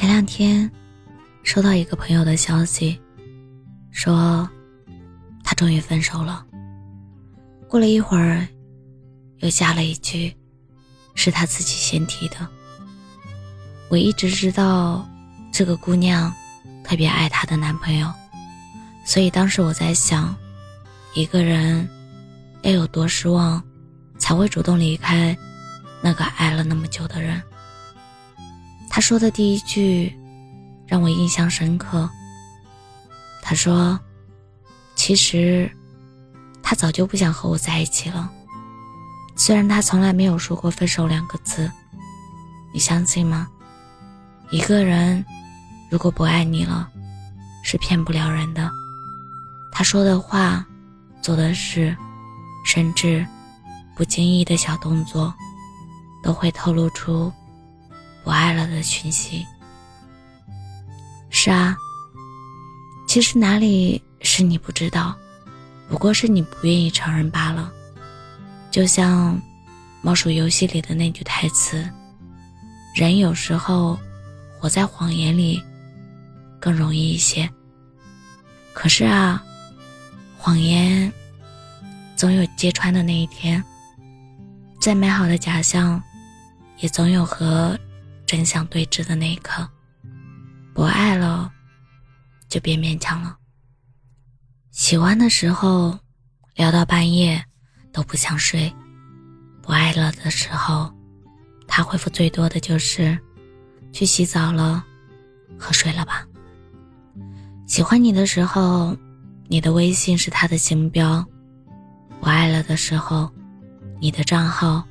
前两天，收到一个朋友的消息，说他终于分手了。过了一会儿，又加了一句，是他自己先提的。我一直知道这个姑娘特别爱她的男朋友，所以当时我在想，一个人要有多失望，才会主动离开那个爱了那么久的人。他说的第一句让我印象深刻。他说：“其实他早就不想和我在一起了。虽然他从来没有说过分手两个字，你相信吗？一个人如果不爱你了，是骗不了人的。他说的话、做的事，甚至不经意的小动作，都会透露出。”不爱了的讯息。是啊，其实哪里是你不知道，不过是你不愿意承认罢了。就像《猫鼠游戏》里的那句台词：“人有时候活在谎言里更容易一些。”可是啊，谎言总有揭穿的那一天。再美好的假象，也总有和。真相对峙的那一刻，不爱了，就别勉强了。喜欢的时候，聊到半夜都不想睡；不爱了的时候，他回复最多的就是“去洗澡了，和睡了吧。”喜欢你的时候，你的微信是他的星标；不爱了的时候，你的账号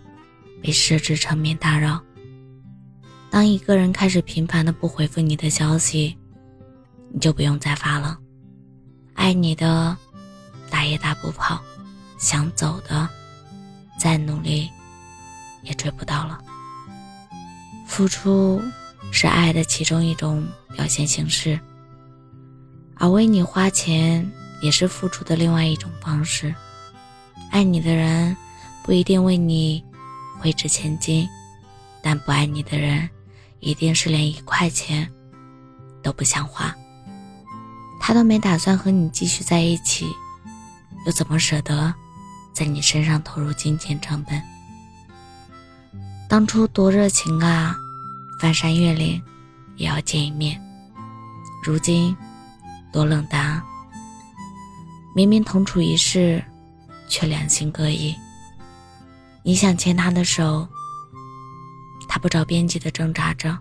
被设置成免打扰。当一个人开始频繁的不回复你的消息，你就不用再发了。爱你的，打也打不跑；想走的，再努力也追不到了。付出是爱的其中一种表现形式，而为你花钱也是付出的另外一种方式。爱你的人不一定为你挥之千金，但不爱你的人。一定是连一块钱都不想花，他都没打算和你继续在一起，又怎么舍得在你身上投入金钱成本？当初多热情啊，翻山越岭也要见一面，如今多冷淡！明明同处一室，却两心各异。你想牵他的手？他不着边际的挣扎着。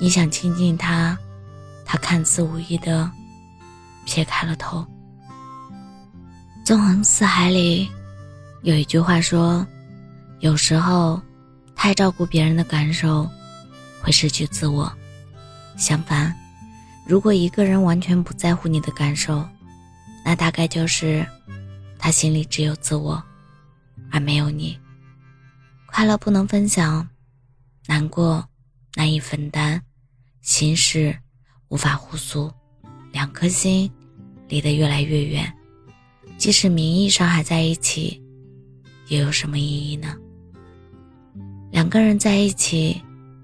你想亲近他，他看似无意的撇开了头。纵横四海里，有一句话说：有时候，太照顾别人的感受，会失去自我。相反，如果一个人完全不在乎你的感受，那大概就是他心里只有自我，而没有你。快乐不能分享，难过难以分担，心事无法互诉，两颗心离得越来越远。即使名义上还在一起，又有什么意义呢？两个人在一起，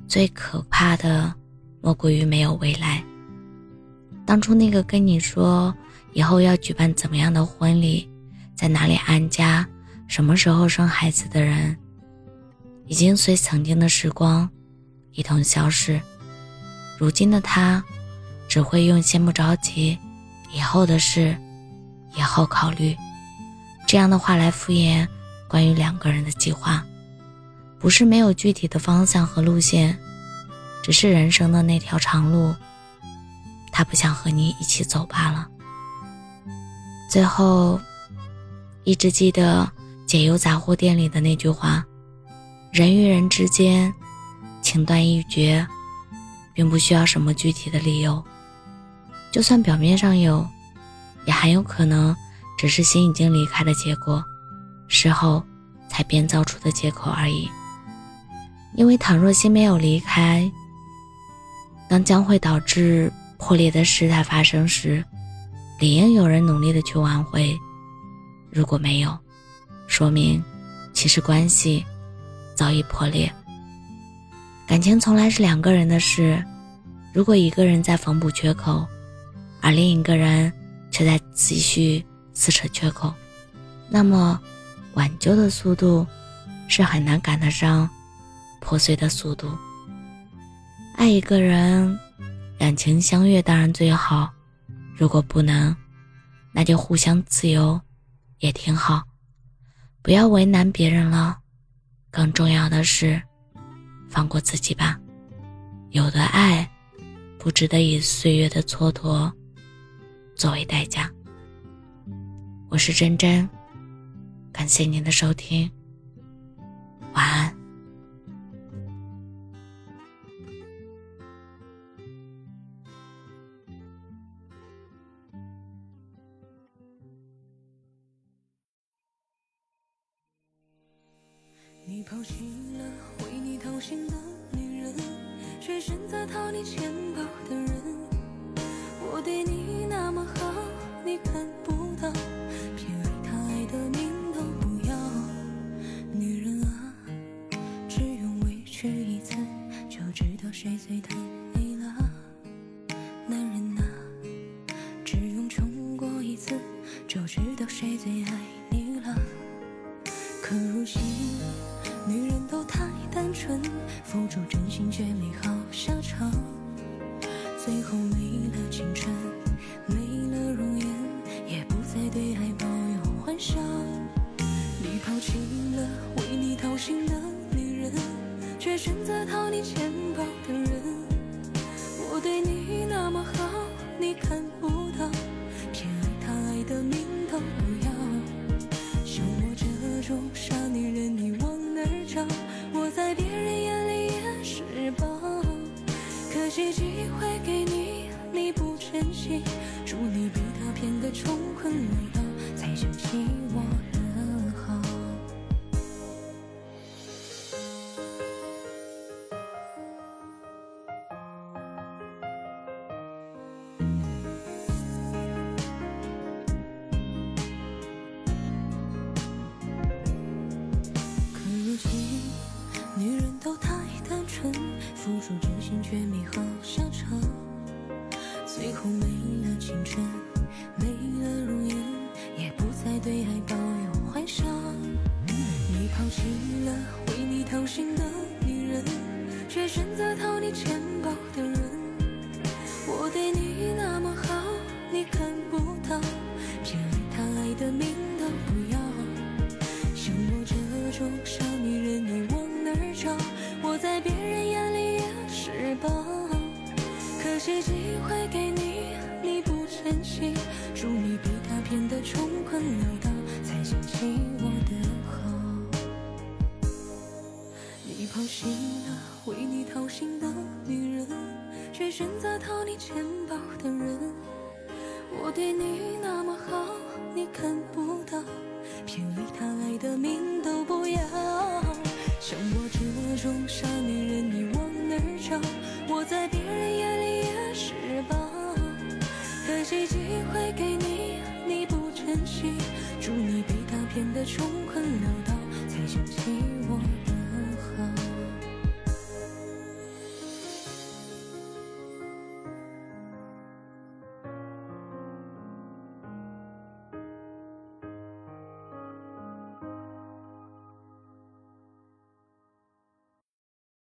最可怕的莫过于没有未来。当初那个跟你说以后要举办怎么样的婚礼，在哪里安家，什么时候生孩子的人。已经随曾经的时光一同消失。如今的他，只会用“先不着急，以后的事，以后考虑”这样的话来敷衍关于两个人的计划。不是没有具体的方向和路线，只是人生的那条长路，他不想和你一起走罢了。最后，一直记得解忧杂货店里的那句话。人与人之间，情断意绝，并不需要什么具体的理由。就算表面上有，也很有可能只是心已经离开的结果，事后才编造出的借口而已。因为倘若心没有离开，当将会导致破裂的事态发生时，理应有人努力的去挽回。如果没有，说明其实关系。早已破裂。感情从来是两个人的事，如果一个人在缝补缺口，而另一个人却在继续撕扯缺口，那么挽救的速度是很难赶得上破碎的速度。爱一个人，两情相悦当然最好，如果不能，那就互相自由，也挺好。不要为难别人了，更重要的是，放过自己吧。有的爱，不值得以岁月的蹉跎作为代价。我是真真，感谢您的收听，抛弃了为你掏心的女人，却选择掏你钱包的人。我对你那么好，你看不到，偏爱他爱的命都不要。女人啊，只用委屈一次，就知道谁最疼你了。男人啊，只用穷过一次，就知道谁最爱你了。可如今。女人都太单纯，付出真心却没好下场，最后没了青春，没了容颜，也不再对爱抱有幻想。你抛弃了为你掏心的女人，却选择掏你钱包的人。我对你那么好，你看不到，偏爱他爱的命都不要。像我这种傻女人，你我在别人眼里也是宝，可惜机会给你，你不珍惜，祝你被他骗得穷困潦倒，才想起我。的命都不要。像我这种傻女人，你往哪儿找？我在别人眼里也是宝，可惜机会给你，你不珍惜，祝你被他骗的穷困潦，